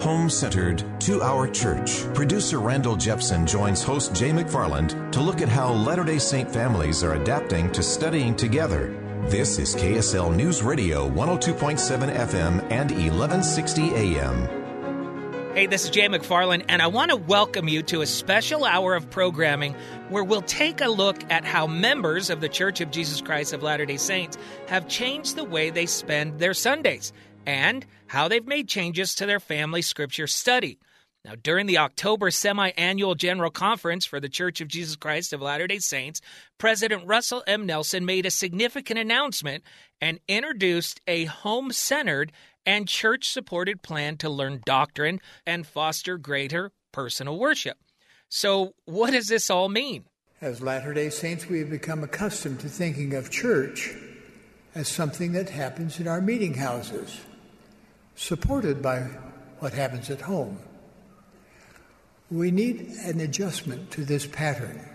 Home centered, two hour church. Producer Randall Jepson joins host Jay McFarland to look at how Latter day Saint families are adapting to studying together. This is KSL News Radio 102.7 FM and 1160 AM. Hey, this is Jay McFarland, and I want to welcome you to a special hour of programming where we'll take a look at how members of the Church of Jesus Christ of Latter day Saints have changed the way they spend their Sundays and how they've made changes to their family scripture study. Now, during the October semi annual General Conference for the Church of Jesus Christ of Latter day Saints, President Russell M. Nelson made a significant announcement and introduced a home centered and church supported plan to learn doctrine and foster greater personal worship. So, what does this all mean? As Latter day Saints, we have become accustomed to thinking of church as something that happens in our meeting houses supported by what happens at home. We need an adjustment to this pattern.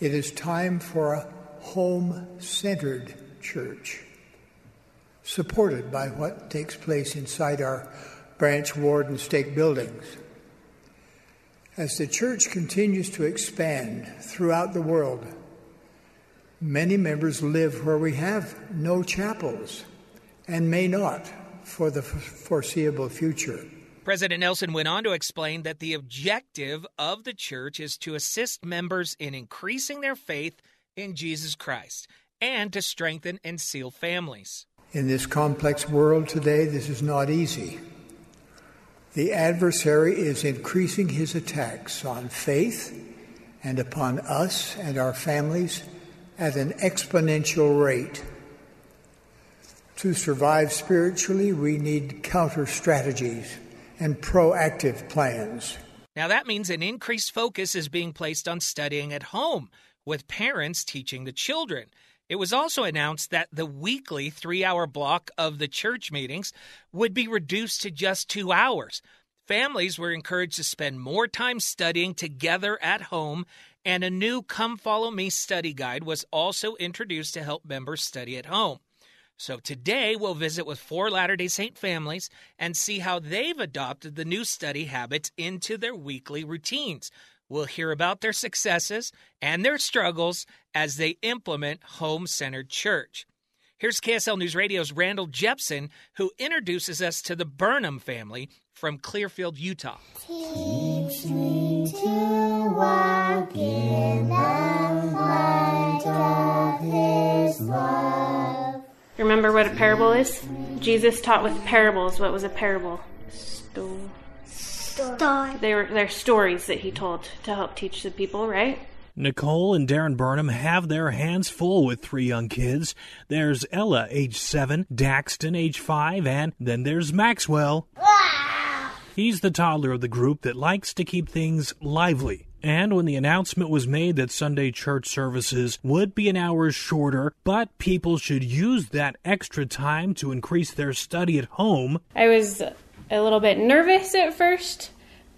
It is time for a home centered church, supported by what takes place inside our branch, ward, and stake buildings. As the church continues to expand throughout the world, many members live where we have no chapels and may not for the foreseeable future. President Nelson went on to explain that the objective of the church is to assist members in increasing their faith in Jesus Christ and to strengthen and seal families. In this complex world today, this is not easy. The adversary is increasing his attacks on faith and upon us and our families at an exponential rate. To survive spiritually, we need counter strategies and proactive plans. Now, that means an increased focus is being placed on studying at home, with parents teaching the children. It was also announced that the weekly three hour block of the church meetings would be reduced to just two hours. Families were encouraged to spend more time studying together at home, and a new Come Follow Me study guide was also introduced to help members study at home. So today we'll visit with four Latter day Saint families and see how they've adopted the new study habits into their weekly routines. We'll hear about their successes and their struggles as they implement home centered church. Here's KSL News Radio's Randall Jepson, who introduces us to the Burnham family from Clearfield, Utah. Teach me to walk in the light of His love. Remember what a parable is? Jesus taught with parables. What was a parable? Sto- Story. they were they're stories that he told to help teach the people, right? Nicole and Darren Burnham have their hands full with three young kids. There's Ella, age seven, Daxton, age five, and then there's Maxwell. He's the toddler of the group that likes to keep things lively. And when the announcement was made that Sunday church services would be an hour shorter, but people should use that extra time to increase their study at home, I was a little bit nervous at first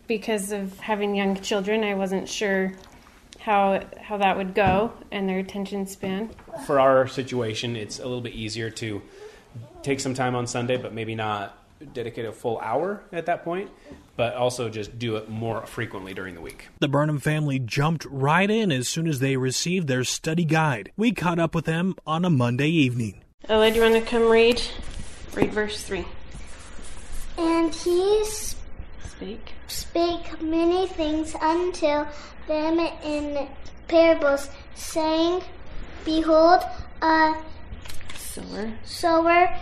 because of having young children. I wasn't sure how how that would go and their attention span. for our situation, it's a little bit easier to take some time on Sunday, but maybe not dedicate a full hour at that point, but also just do it more frequently during the week. the Burnham family jumped right in as soon as they received their study guide. We caught up with them on a Monday evening. Oh, Ella, do you want to come read? Read verse three. And he Speak. spake many things until them in parables, saying, Behold, a Sower. sower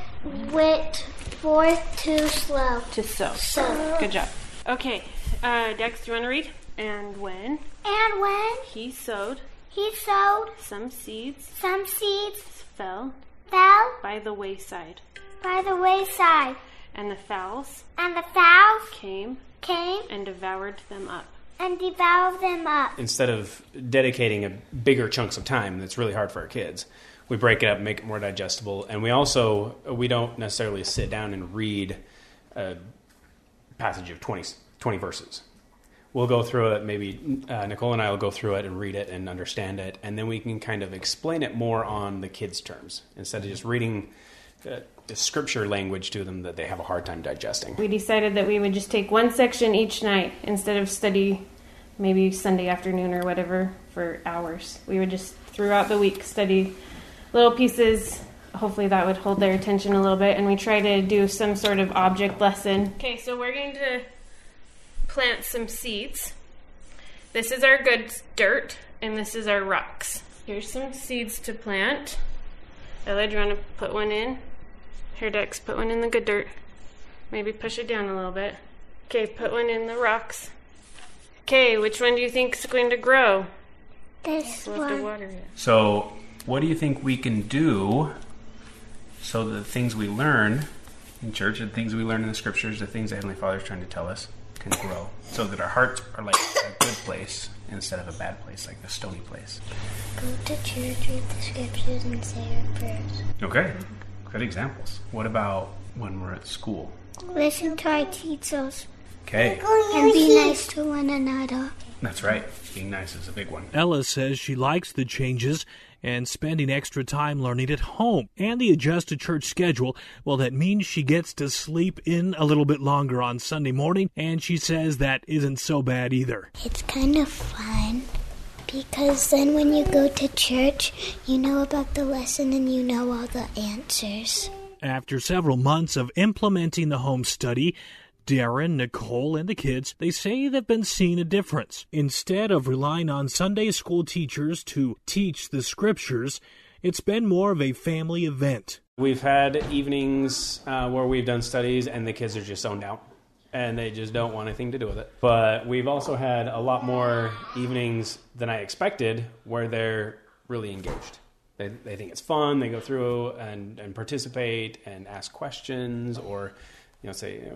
went forth to slow. To sow. Sow. Good job. Okay, uh, Dex, do you want to read? And when And when he sowed, he sowed, some seeds some seeds fell fell by the wayside, by the wayside, and the fowls and the fowls came came and devoured them up. and devoured them up. Instead of dedicating a bigger chunks of time, that's really hard for our kids. We break it up, make it more digestible, and we also we don't necessarily sit down and read a passage of 20, 20 verses. We'll go through it. Maybe uh, Nicole and I will go through it and read it and understand it, and then we can kind of explain it more on the kids' terms instead of just reading uh, the scripture language to them that they have a hard time digesting. We decided that we would just take one section each night instead of study maybe Sunday afternoon or whatever for hours. We would just throughout the week study little pieces. Hopefully that would hold their attention a little bit and we try to do some sort of object lesson. Okay, so we're going to plant some seeds. This is our good dirt and this is our rocks. Here's some seeds to plant. Ella, do you want to put one in? Here, Dex, put one in the good dirt. Maybe push it down a little bit. Okay, put one in the rocks. Okay, which one do you think is going to grow? This We'll have to one. water it. So, what do you think we can do so that the things we learn in church, the things we learn in the scriptures, the things the Heavenly Father is trying to tell us, can grow so that our hearts are like a good place instead of a bad place, like a stony place? Go to church, read the scriptures, and say our prayers. Okay, good examples. What about when we're at school? Listen to our teachers. Okay, And be nice to one another. that's right. Being nice is a big one. Ella says she likes the changes and spending extra time learning at home. And the adjusted church schedule, well, that means she gets to sleep in a little bit longer on Sunday morning, and she says that isn't so bad either. It's kind of fun because then when you go to church, you know about the lesson and you know all the answers. After several months of implementing the home study, Darren, Nicole, and the kids, they say they've been seeing a difference. Instead of relying on Sunday school teachers to teach the scriptures, it's been more of a family event. We've had evenings uh, where we've done studies and the kids are just zoned out and they just don't want anything to do with it. But we've also had a lot more evenings than I expected where they're really engaged. They, they think it's fun. They go through and, and participate and ask questions or, you know, say,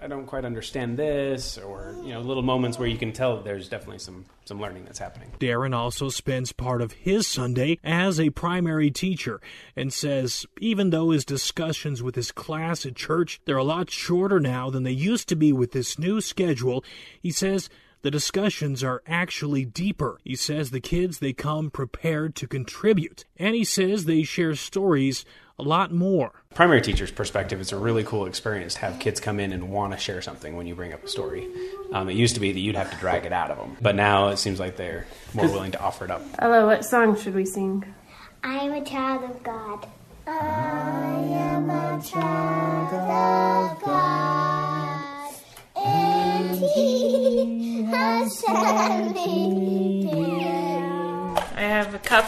I don't quite understand this or, you know, little moments where you can tell there's definitely some, some learning that's happening. Darren also spends part of his Sunday as a primary teacher and says even though his discussions with his class at church they're a lot shorter now than they used to be with this new schedule, he says the discussions are actually deeper. He says the kids they come prepared to contribute and he says they share stories a lot more. primary teacher's perspective, it's a really cool experience to have kids come in and want to share something when you bring up a story. Um, it used to be that you'd have to drag it out of them, but now it seems like they're more willing to offer it up. Hello, what song should we sing? I am a child of God. I am a child of God, and He has sent me here. I have a cup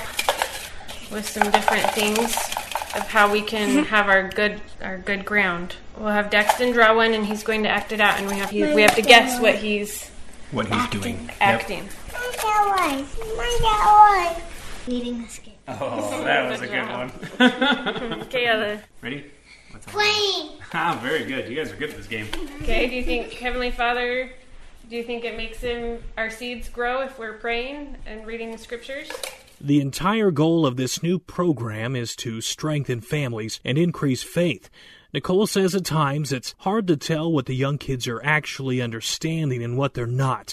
with some different things of how we can have our good our good ground. We'll have Dexton draw one, and he's going to act it out, and we have we have to guess what he's What he's doing. acting. My got one. My got one. Reading the script. Oh, that was a good one. Okay, Ella. Ready? What's up? Playing. Ah, very good. You guys are good at this game. Okay, do you think Heavenly Father? Do you think it makes him our seeds grow if we're praying and reading the scriptures? The entire goal of this new program is to strengthen families and increase faith. Nicole says at times it's hard to tell what the young kids are actually understanding and what they're not.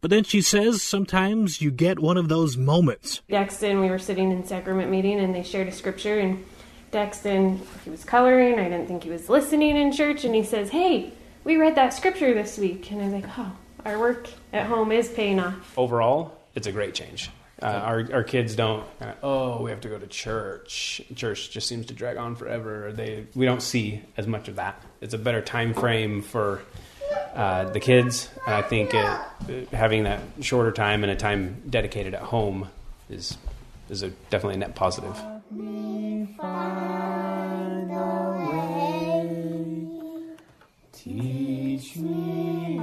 But then she says sometimes you get one of those moments. Dexton, we were sitting in sacrament meeting and they shared a scripture and Dexton, he was coloring. I didn't think he was listening in church and he says, Hey, we read that scripture this week. And I was like, Oh, our work at home is paying off. Overall, it's a great change. Uh, our, our kids don't, uh, oh, we have to go to church. Church just seems to drag on forever. They, we don't see as much of that. It's a better time frame for uh, the kids. And I think it, having that shorter time and a time dedicated at home is is a definitely a net positive. Teach me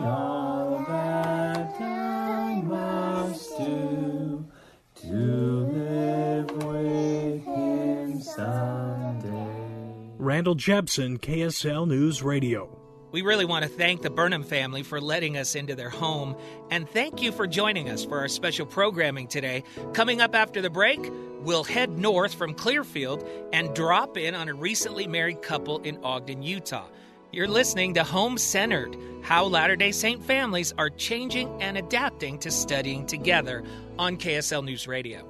Randall Jepson, KSL News Radio. We really want to thank the Burnham family for letting us into their home, and thank you for joining us for our special programming today. Coming up after the break, we'll head north from Clearfield and drop in on a recently married couple in Ogden, Utah. You're listening to Home Centered How Latter day Saint Families Are Changing and Adapting to Studying Together on KSL News Radio.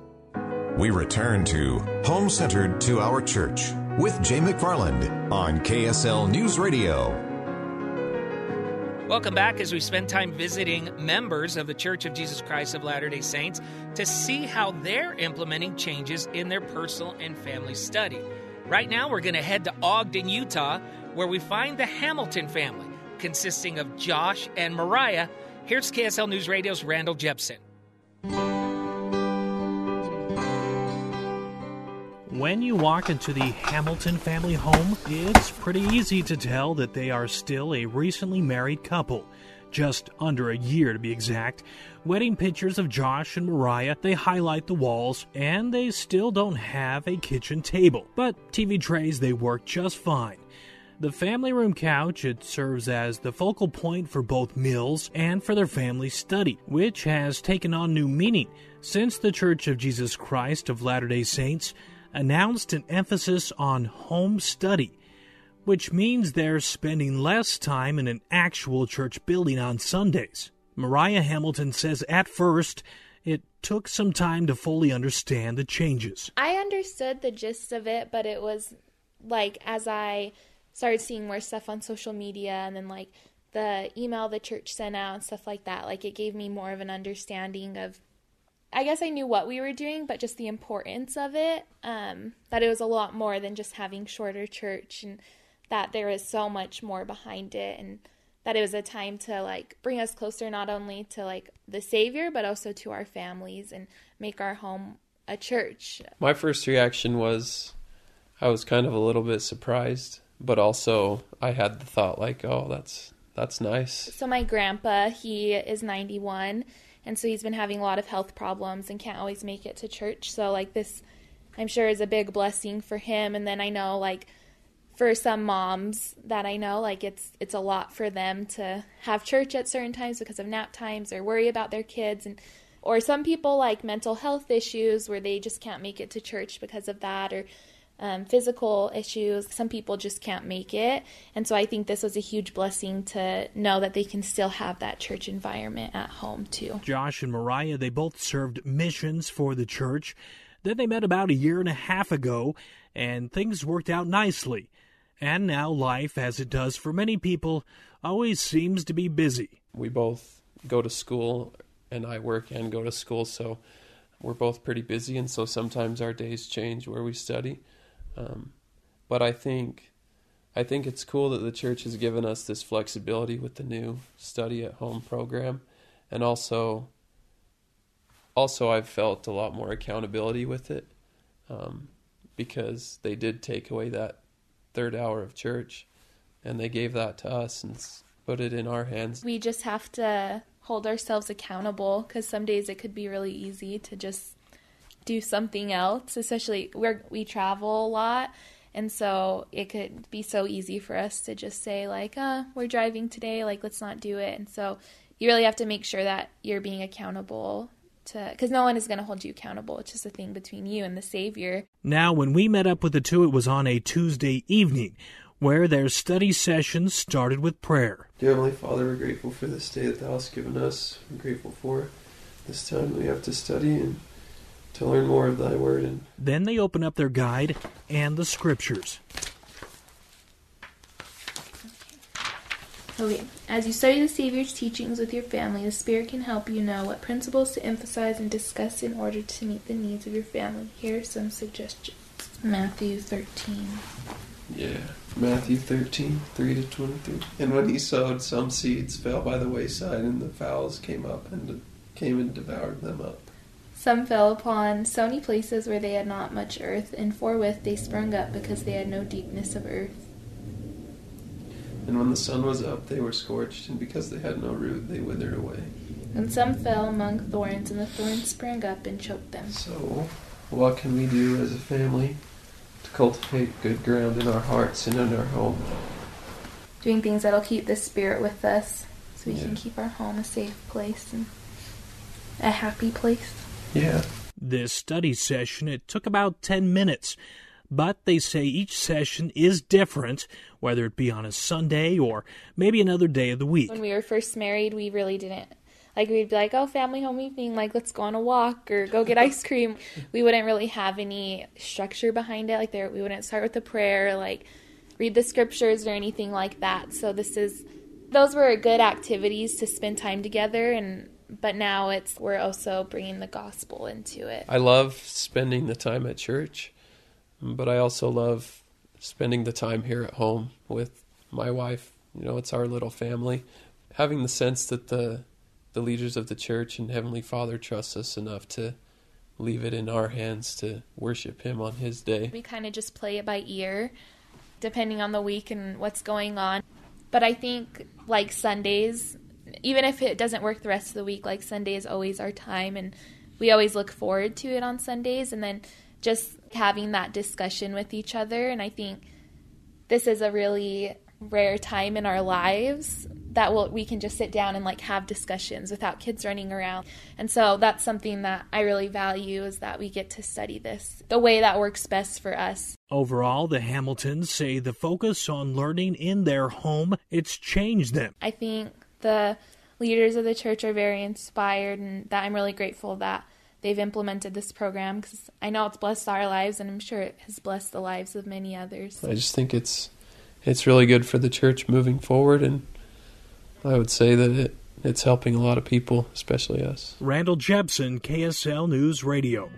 We return to Home Centered Two Hour Church with Jay McFarland on KSL News Radio. Welcome back as we spend time visiting members of the Church of Jesus Christ of Latter day Saints to see how they're implementing changes in their personal and family study. Right now, we're going to head to Ogden, Utah, where we find the Hamilton family, consisting of Josh and Mariah. Here's KSL News Radio's Randall Jepson. When you walk into the Hamilton family home, it's pretty easy to tell that they are still a recently married couple. Just under a year to be exact. Wedding pictures of Josh and Mariah, they highlight the walls, and they still don't have a kitchen table. But TV trays, they work just fine. The family room couch, it serves as the focal point for both meals and for their family study, which has taken on new meaning since the Church of Jesus Christ of Latter-day Saints announced an emphasis on home study, which means they're spending less time in an actual church building on Sundays. Mariah Hamilton says at first it took some time to fully understand the changes. I understood the gist of it, but it was like as I started seeing more stuff on social media and then like the email the church sent out and stuff like that, like it gave me more of an understanding of I guess I knew what we were doing, but just the importance of it. Um, that it was a lot more than just having shorter church, and that there is so much more behind it, and that it was a time to like bring us closer not only to like the Savior, but also to our families and make our home a church. My first reaction was I was kind of a little bit surprised, but also I had the thought like, oh, that's that's nice. So my grandpa, he is 91 and so he's been having a lot of health problems and can't always make it to church. So like this I'm sure is a big blessing for him and then I know like for some moms that I know like it's it's a lot for them to have church at certain times because of nap times or worry about their kids and or some people like mental health issues where they just can't make it to church because of that or um, physical issues. Some people just can't make it. And so I think this was a huge blessing to know that they can still have that church environment at home too. Josh and Mariah, they both served missions for the church. Then they met about a year and a half ago, and things worked out nicely. And now life, as it does for many people, always seems to be busy. We both go to school, and I work and go to school, so we're both pretty busy, and so sometimes our days change where we study. Um, but I think I think it's cool that the church has given us this flexibility with the new study at home program, and also also I've felt a lot more accountability with it um, because they did take away that third hour of church, and they gave that to us and put it in our hands. We just have to hold ourselves accountable because some days it could be really easy to just do something else, especially where we travel a lot. And so it could be so easy for us to just say, like, uh, we're driving today, like, let's not do it. And so you really have to make sure that you're being accountable to, because no one is going to hold you accountable. It's just a thing between you and the Savior. Now, when we met up with the two, it was on a Tuesday evening where their study sessions started with prayer. Dear Heavenly Father, we're grateful for this day that Thou hast given us. We're grateful for this time we have to study and to learn more of thy word. And then they open up their guide and the scriptures. Okay. As you study the Savior's teachings with your family, the Spirit can help you know what principles to emphasize and discuss in order to meet the needs of your family. Here are some suggestions. Matthew 13. Yeah, Matthew 13, 3 to 23. And when he sowed, some seeds fell by the wayside, and the fowls came up and came and devoured them up. Some fell upon stony places where they had not much earth, and forthwith they sprung up because they had no deepness of earth. And when the sun was up, they were scorched, and because they had no root, they withered away. And some fell among thorns, and the thorns sprang up and choked them. So, what can we do as a family to cultivate good ground in our hearts and in our home? Doing things that'll keep the spirit with us so we Yeah. can keep our home a safe place and a happy place. Yeah. This study session, it took about 10 minutes, but they say each session is different, whether it be on a Sunday or maybe another day of the week. When we were first married, we really didn't. Like, we'd be like, oh, family home evening, like, let's go on a walk or go get ice cream. we wouldn't really have any structure behind it. Like, there, we wouldn't start with a prayer, like, read the scriptures or anything like that. So, this is, those were good activities to spend time together. And, but now it's, we're also bringing the gospel into it. I love spending the time at church, but I also love spending the time here at home with my wife. You know, it's our little family. Having the sense that the the leaders of the church and Heavenly Father trust us enough to leave it in our hands to worship Him on His day. We kind of just play it by ear, depending on the week and what's going on. But I think, like Sundays, even if it doesn't work the rest of the week, like Sunday is always our time, and we always look forward to it on Sundays. And then just having that discussion with each other. And I think this is a really rare time in our lives that we'll, we can just sit down and like have discussions without kids running around. And so that's something that I really value is that we get to study this the way that works best for us. Overall, the Hamiltons say the focus on learning in their home, it's changed them. I think the leaders of the church are very inspired and that I'm really grateful that they've implemented this program because I know it's blessed our lives and I'm sure it has blessed the lives of many others. I just think it's it's really good for the church moving forward, and I would say that it, it's helping a lot of people, especially us. Randall Jepson, KSL News Radio.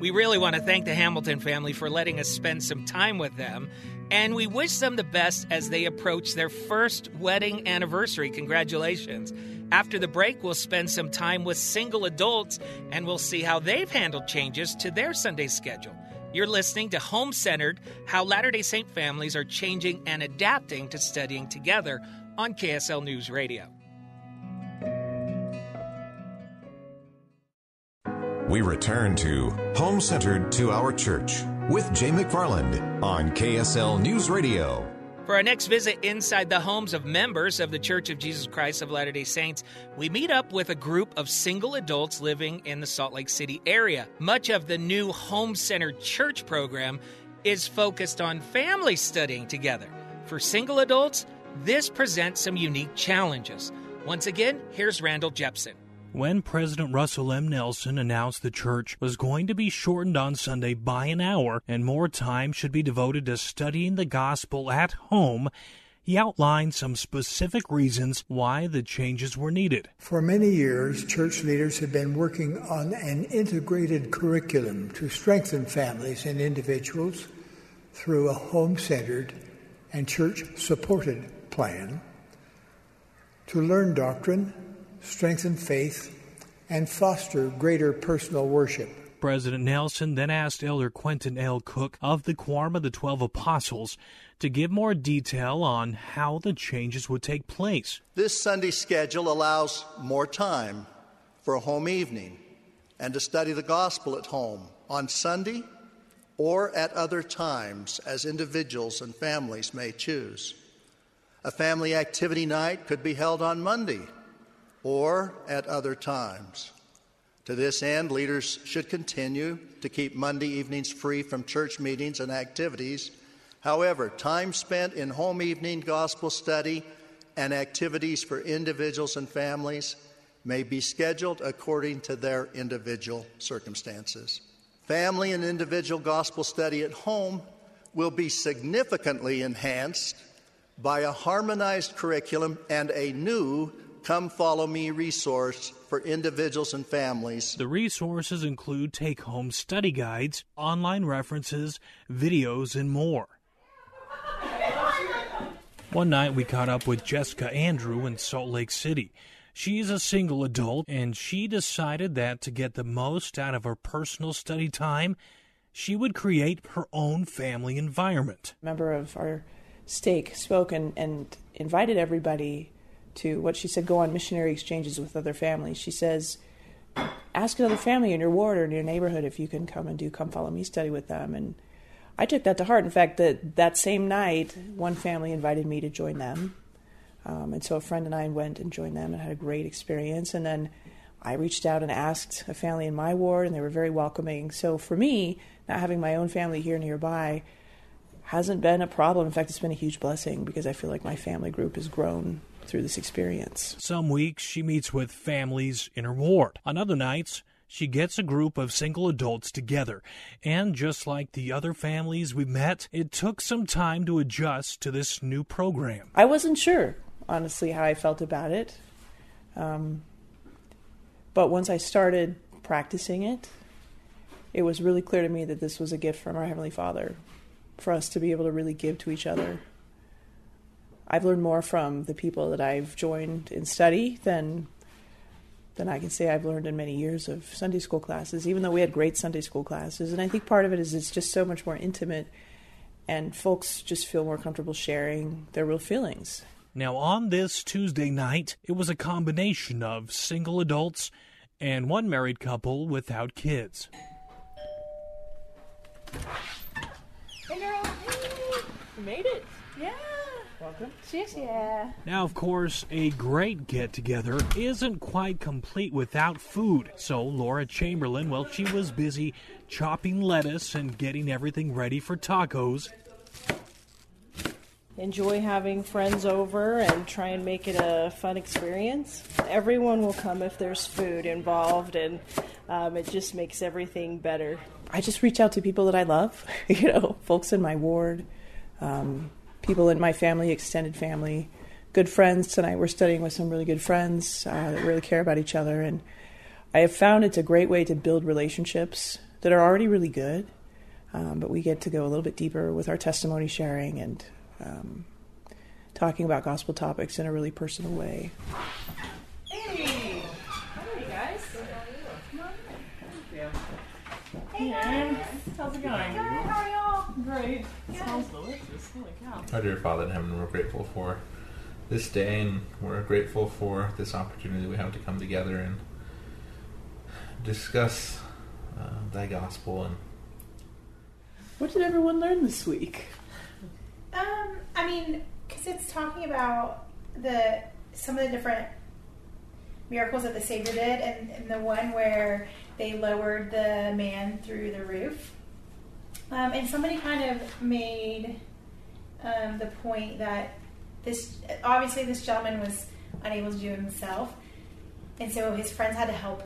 We really want to thank the Hamilton family for letting us spend some time with them, and we wish them the best as they approach their first wedding anniversary. Congratulations. After the break, we'll spend some time with single adults and we'll see how they've handled changes to their Sunday schedule. You're listening to Home Centered How Latter day Saint Families Are Changing and Adapting to Studying Together on KSL News Radio. We return to Home Centered Two Hour Church with Jay McFarland on KSL News Radio. For our next visit inside the homes of members of the Church of Jesus Christ of Latter day Saints, we meet up with a group of single adults living in the Salt Lake City area. Much of the new Home Centered Church program is focused on family studying together. For single adults, this presents some unique challenges. Once again, here's Randall Jepson. When President Russell M. Nelson announced the church was going to be shortened on Sunday by an hour and more time should be devoted to studying the gospel at home, he outlined some specific reasons why the changes were needed. For many years, church leaders have been working on an integrated curriculum to strengthen families and individuals through a home centered and church supported plan to learn doctrine, strengthen faith, and foster greater personal worship. President Nelson then asked Elder Quentin L. Cook of the Quorum of the Twelve Apostles to give more detail on how the changes would take place. This Sunday schedule allows more time for a home evening and to study the gospel at home on Sunday or at other times as individuals and families may choose. A family activity night could be held on Monday or at other times. To this end, leaders should continue to keep Monday evenings free from church meetings and activities. However, time spent in home evening gospel study and activities for individuals and families may be scheduled according to their individual circumstances. Family and individual gospel study at home will be significantly enhanced by a harmonized curriculum and a new Come Follow Me resource for individuals and families. The resources include take home study guides, online references, videos, and more. One night we caught up with Jessica Andrew in Salt Lake City. She's a single adult and she decided that to get the most out of her personal study time, she would create her own family environment. A member of our stake spoke and, and invited everybody to what she said go on missionary exchanges with other families. She says, ask another family in your ward or in your neighborhood if you can come and do come follow me study with them. And I took that to heart. In fact, that that same night, one family invited me to join them. Um, and so a friend and I went and joined them and had a great experience. And then I reached out and asked a family in my ward, and they were very welcoming. So for me, not having my own family here nearby hasn't been a problem. In fact, it's been a huge blessing because I feel like my family group has grown through this experience. Some weeks she meets with families in her ward. On other nights, she gets a group of single adults together. And just like the other families we met, it took some time to adjust to this new program. I wasn't sure honestly how I felt about it. Um, but once I started practicing it, it was really clear to me that this was a gift from our Heavenly Father for us to be able to really give to each other. I've learned more from the people that I've joined in study than than I can say I've learned in many years of Sunday school classes, even though we had great Sunday school classes. And I think part of it is it's just so much more intimate and folks just feel more comfortable sharing their real feelings. Now, on this Tuesday night, it was a combination of single adults and one married couple without kids. Hey, girl. You made it. Yeah. Welcome. Cheers, yeah. Now, of course, a great get together isn't quite complete without food. So, Laura Chamberlain, well, she was busy chopping lettuce and getting everything ready for tacos enjoy having friends over and try and make it a fun experience. Everyone will come if there's food involved, and um, it just makes everything better. I just reach out to people that I love, you know, folks in my ward, um, people in my family, extended family, good friends. Tonight we're studying with some really good friends uh, that really care about each other, and I have found it's a great way to build relationships that are already really good. Um, but we get to go a little bit deeper with our testimony sharing and um, talking about gospel topics in a really personal way. Hey! How are you guys? Come on. Hey guys! How's it going? Good. How are y'all? Great. Good. Smells delicious. Holy cow. Our dear Father in heaven, we're grateful for this day and we're grateful for this opportunity we have to come together and discuss uh, thy gospel and what did everyone learn this week? Um, I mean, because it's talking about the some of the different miracles that the Savior did, and, and the one where they lowered the man through the roof. Um, and somebody kind of made um, the point that this obviously this gentleman was unable to do it himself, and so his friends had to help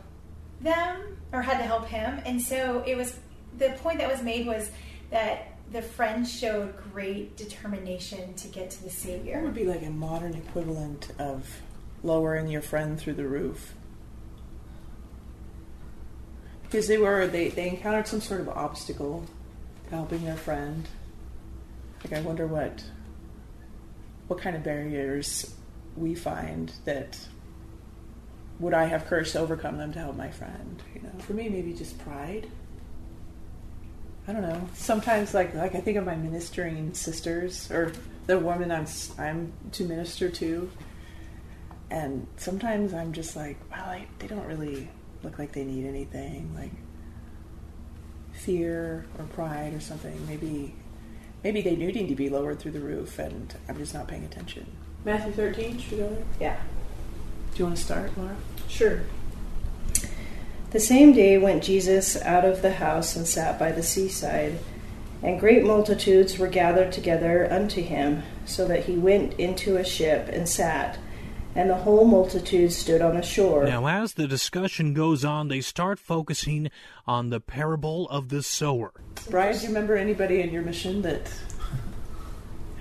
them or had to help him, and so it was the point that was made was that the friends showed great determination to get to the Savior. That would be like a modern equivalent of lowering your friend through the roof. Because they were they, they encountered some sort of obstacle helping their friend. Like I wonder what what kind of barriers we find that would I have courage to overcome them to help my friend? You know, for me, maybe just pride. I don't know. Sometimes, like like I think of my ministering sisters or the woman I'm I'm to minister to, and sometimes I'm just like, well, I, they don't really look like they need anything, like fear or pride or something. Maybe maybe they do need to be lowered through the roof, and I'm just not paying attention. Matthew 13, should we go there? Yeah. Do you want to start, Laura? Sure. The same day went Jesus out of the house and sat by the seaside, and great multitudes were gathered together unto him, so that he went into a ship and sat, and the whole multitude stood on the shore. Now, as the discussion goes on, they start focusing on the parable of the sower. Brian, do you remember anybody in your mission that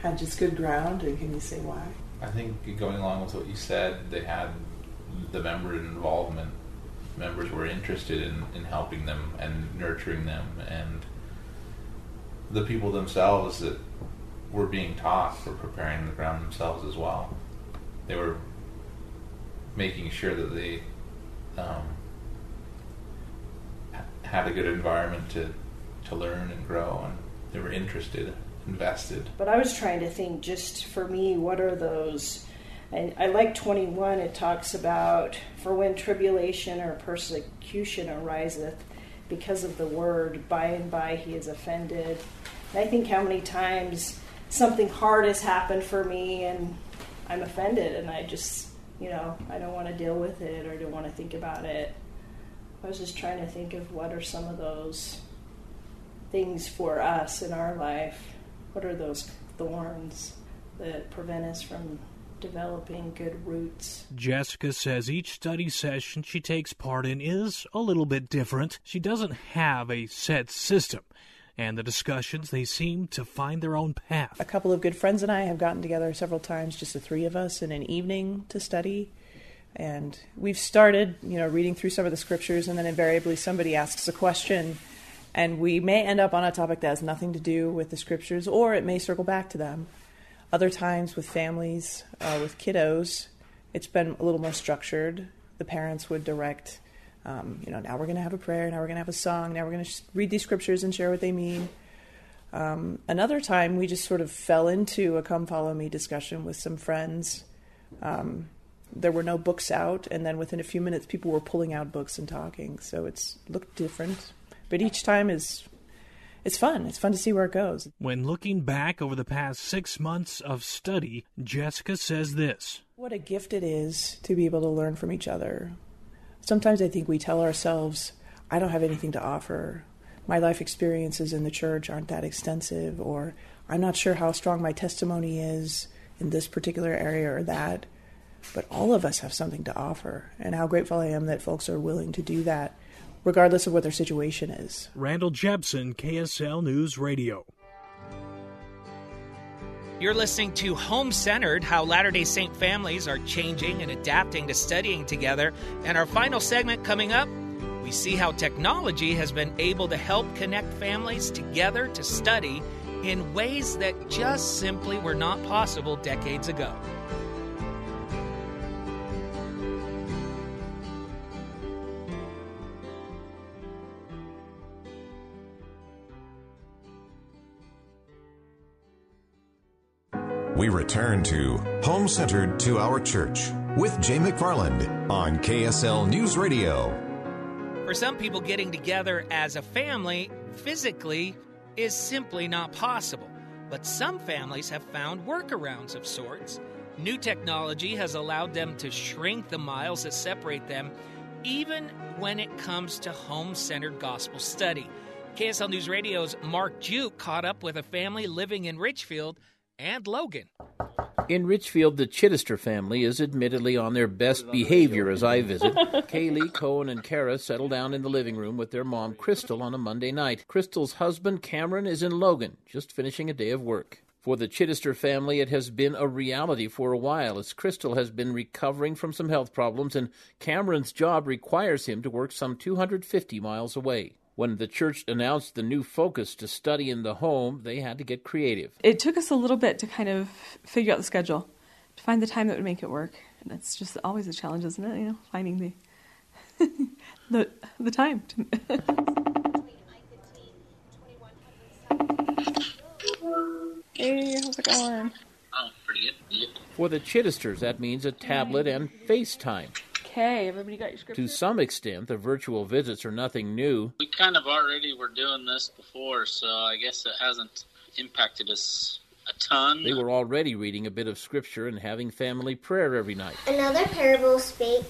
had just good ground, and can you say why? I think going along with what you said, they had the member involvement members were interested in, in helping them and nurturing them and the people themselves that were being taught were preparing the ground themselves as well. They were making sure that they um, had a good environment to to learn and grow, and they were interested, invested. But I was trying to think just for me, what are those? And I like 21, it talks about, for when tribulation or persecution ariseth because of the word, by and by he is offended. And I think how many times something hard has happened for me and I'm offended and I just, you know, I don't want to deal with it or don't want to think about it. I was just trying to think of what are some of those things for us in our life. What are those thorns that prevent us from developing good roots? Jessica says each study session she takes part in is a little bit different. She doesn't have a set system, and the discussions they seem to find their own path. A couple of good friends and I have gotten together several times, just the three of us, in an evening to study. And we've started, you know, reading through some of the scriptures, and then invariably somebody asks a question, and we may end up on a topic that has nothing to do with the scriptures, or it may circle back to them. Other times with families, uh, with kiddos, it's been a little more structured. The parents would direct, um, you know, now we're going to have a prayer, now we're going to have a song, now we're going to sh- read these scriptures and share what they mean. Um, another time, we just sort of fell into a come follow me discussion with some friends. Um, there were no books out, and then within a few minutes, people were pulling out books and talking. So it's looked different, but each time is it's fun. It's fun to see where it goes. When looking back over the past six months of study, Jessica says this What a gift it is to be able to learn from each other. Sometimes I think we tell ourselves, I don't have anything to offer. My life experiences in the church aren't that extensive, or I'm not sure how strong my testimony is in this particular area or that. But all of us have something to offer, and how grateful I am that folks are willing to do that, regardless of what their situation is. Randall Jepson, KSL News Radio. You're listening to Home Centered How Latter day Saint families are changing and adapting to studying together. And our final segment coming up, we see how technology has been able to help connect families together to study in ways that just simply were not possible decades ago. We return to Home Centered Two Hour Church with Jay McFarland on KSL News Radio. For some people, getting together as a family physically is simply not possible. But some families have found workarounds of sorts. New technology has allowed them to shrink the miles that separate them, even when it comes to home centered gospel study. KSL News Radio's Mark Juke caught up with a family living in Richfield and Logan. In Richfield, the Chittister family is admittedly on their best behavior as I visit. Kaylee, Cohen, and Kara settle down in the living room with their mom, Crystal, on a Monday night. Crystal's husband, Cameron, is in Logan, just finishing a day of work. For the Chittister family, it has been a reality for a while, as Crystal has been recovering from some health problems, and Cameron's job requires him to work some 250 miles away. When the church announced the new focus to study in the home, they had to get creative. It took us a little bit to kind of figure out the schedule, to find the time that would make it work. And that's just always a challenge, isn't it? You know, finding the the the time. To... hey, how's it going? Oh, pretty good. For the Chittisters, that means a tablet and FaceTime. Okay, everybody got your script. To some extent, the virtual visits are nothing new. We kind of already were doing this before, so I guess it hasn't impacted us a ton. They were already reading a bit of scripture and having family prayer every night. Another parable spake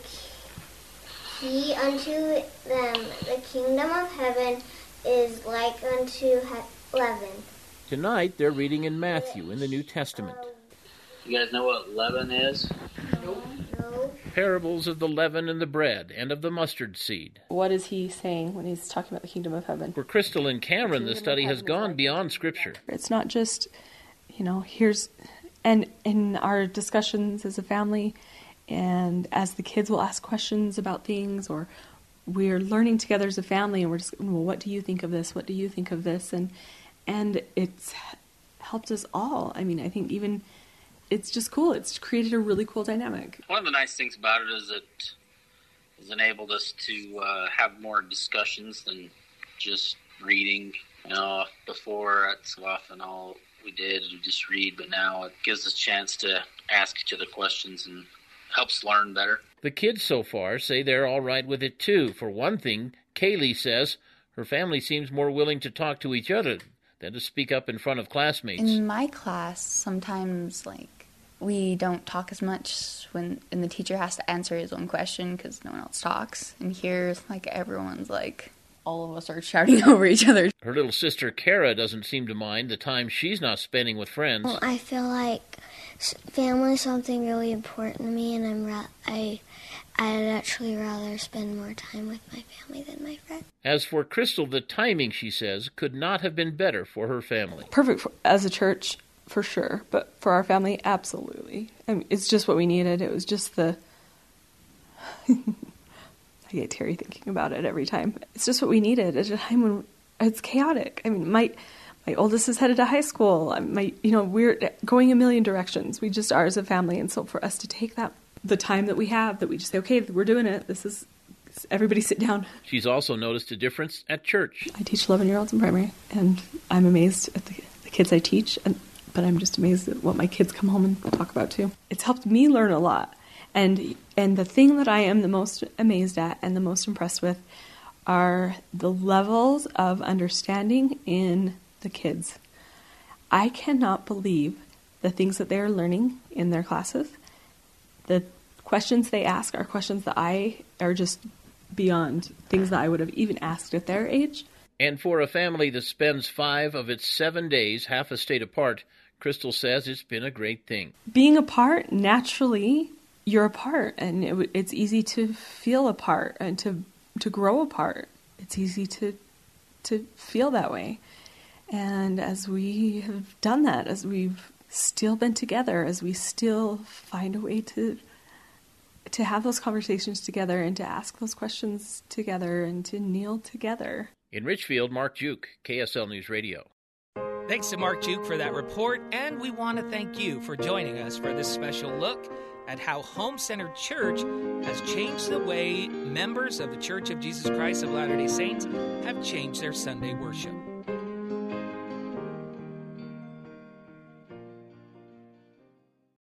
he unto them, The kingdom of heaven is like unto he- leaven. Tonight, they're reading in Matthew in the New Testament. You guys know what leaven is? Parables of the leaven and the bread, and of the mustard seed. What is he saying when he's talking about the kingdom of heaven? For Crystal and Cameron, the study has gone beyond Scripture. It's not just, you know, here's, and in our discussions as a family, and as the kids will ask questions about things, or we're learning together as a family, and we're just, well, what do you think of this? What do you think of this? And and it's helped us all. I mean, I think even it's just cool. It's created a really cool dynamic. One of the nice things about it is it has enabled us to uh, have more discussions than just reading. You know, before at SWAF and all we did was just read, but now it gives us a chance to ask each other questions and helps learn better. The kids so far say they're all right with it too. For one thing, Kaylee says her family seems more willing to talk to each other than to speak up in front of classmates. In my class, sometimes like we don't talk as much when and the teacher has to answer his own question because no one else talks. And here, like everyone's like all of us are shouting over each other. Her little sister Kara doesn't seem to mind the time she's not spending with friends. Well, I feel like family is something really important to me, and I'm ra- I I'd actually rather spend more time with my family than my friends. As for Crystal, the timing, she says, could not have been better for her family. Perfect for, as a church, for sure. But for our family, absolutely. I mean, it's just what we needed. It was just the. I get teary thinking about it every time. It's just what we needed at a time when it's chaotic. I mean, my my oldest is headed to high school. My, you know, we're going a million directions. We just are as a family, and so for us to take that the time that we have, that we just say, okay, we're doing it. This is everybody sit down. She's also noticed a difference at church. I teach 11 year olds in primary, and I'm amazed at the, the kids I teach, and, but I'm just amazed at what my kids come home and talk about too. It's helped me learn a lot. And, and the thing that I am the most amazed at and the most impressed with are the levels of understanding in the kids. I cannot believe the things that they are learning in their classes. The questions they ask are questions that I are just beyond things that I would have even asked at their age. And for a family that spends five of its seven days half a state apart, Crystal says it's been a great thing. Being apart, naturally, you're apart, and it, it's easy to feel apart and to to grow apart. It's easy to to feel that way. And as we have done that, as we've still been together, as we still find a way to to have those conversations together and to ask those questions together and to kneel together. In Richfield, Mark Juke, KSL News Radio. Thanks to Mark Juke for that report, and we want to thank you for joining us for this special look at how Home Center Church has changed the way members of the Church of Jesus Christ of Latter day Saints have changed their Sunday worship.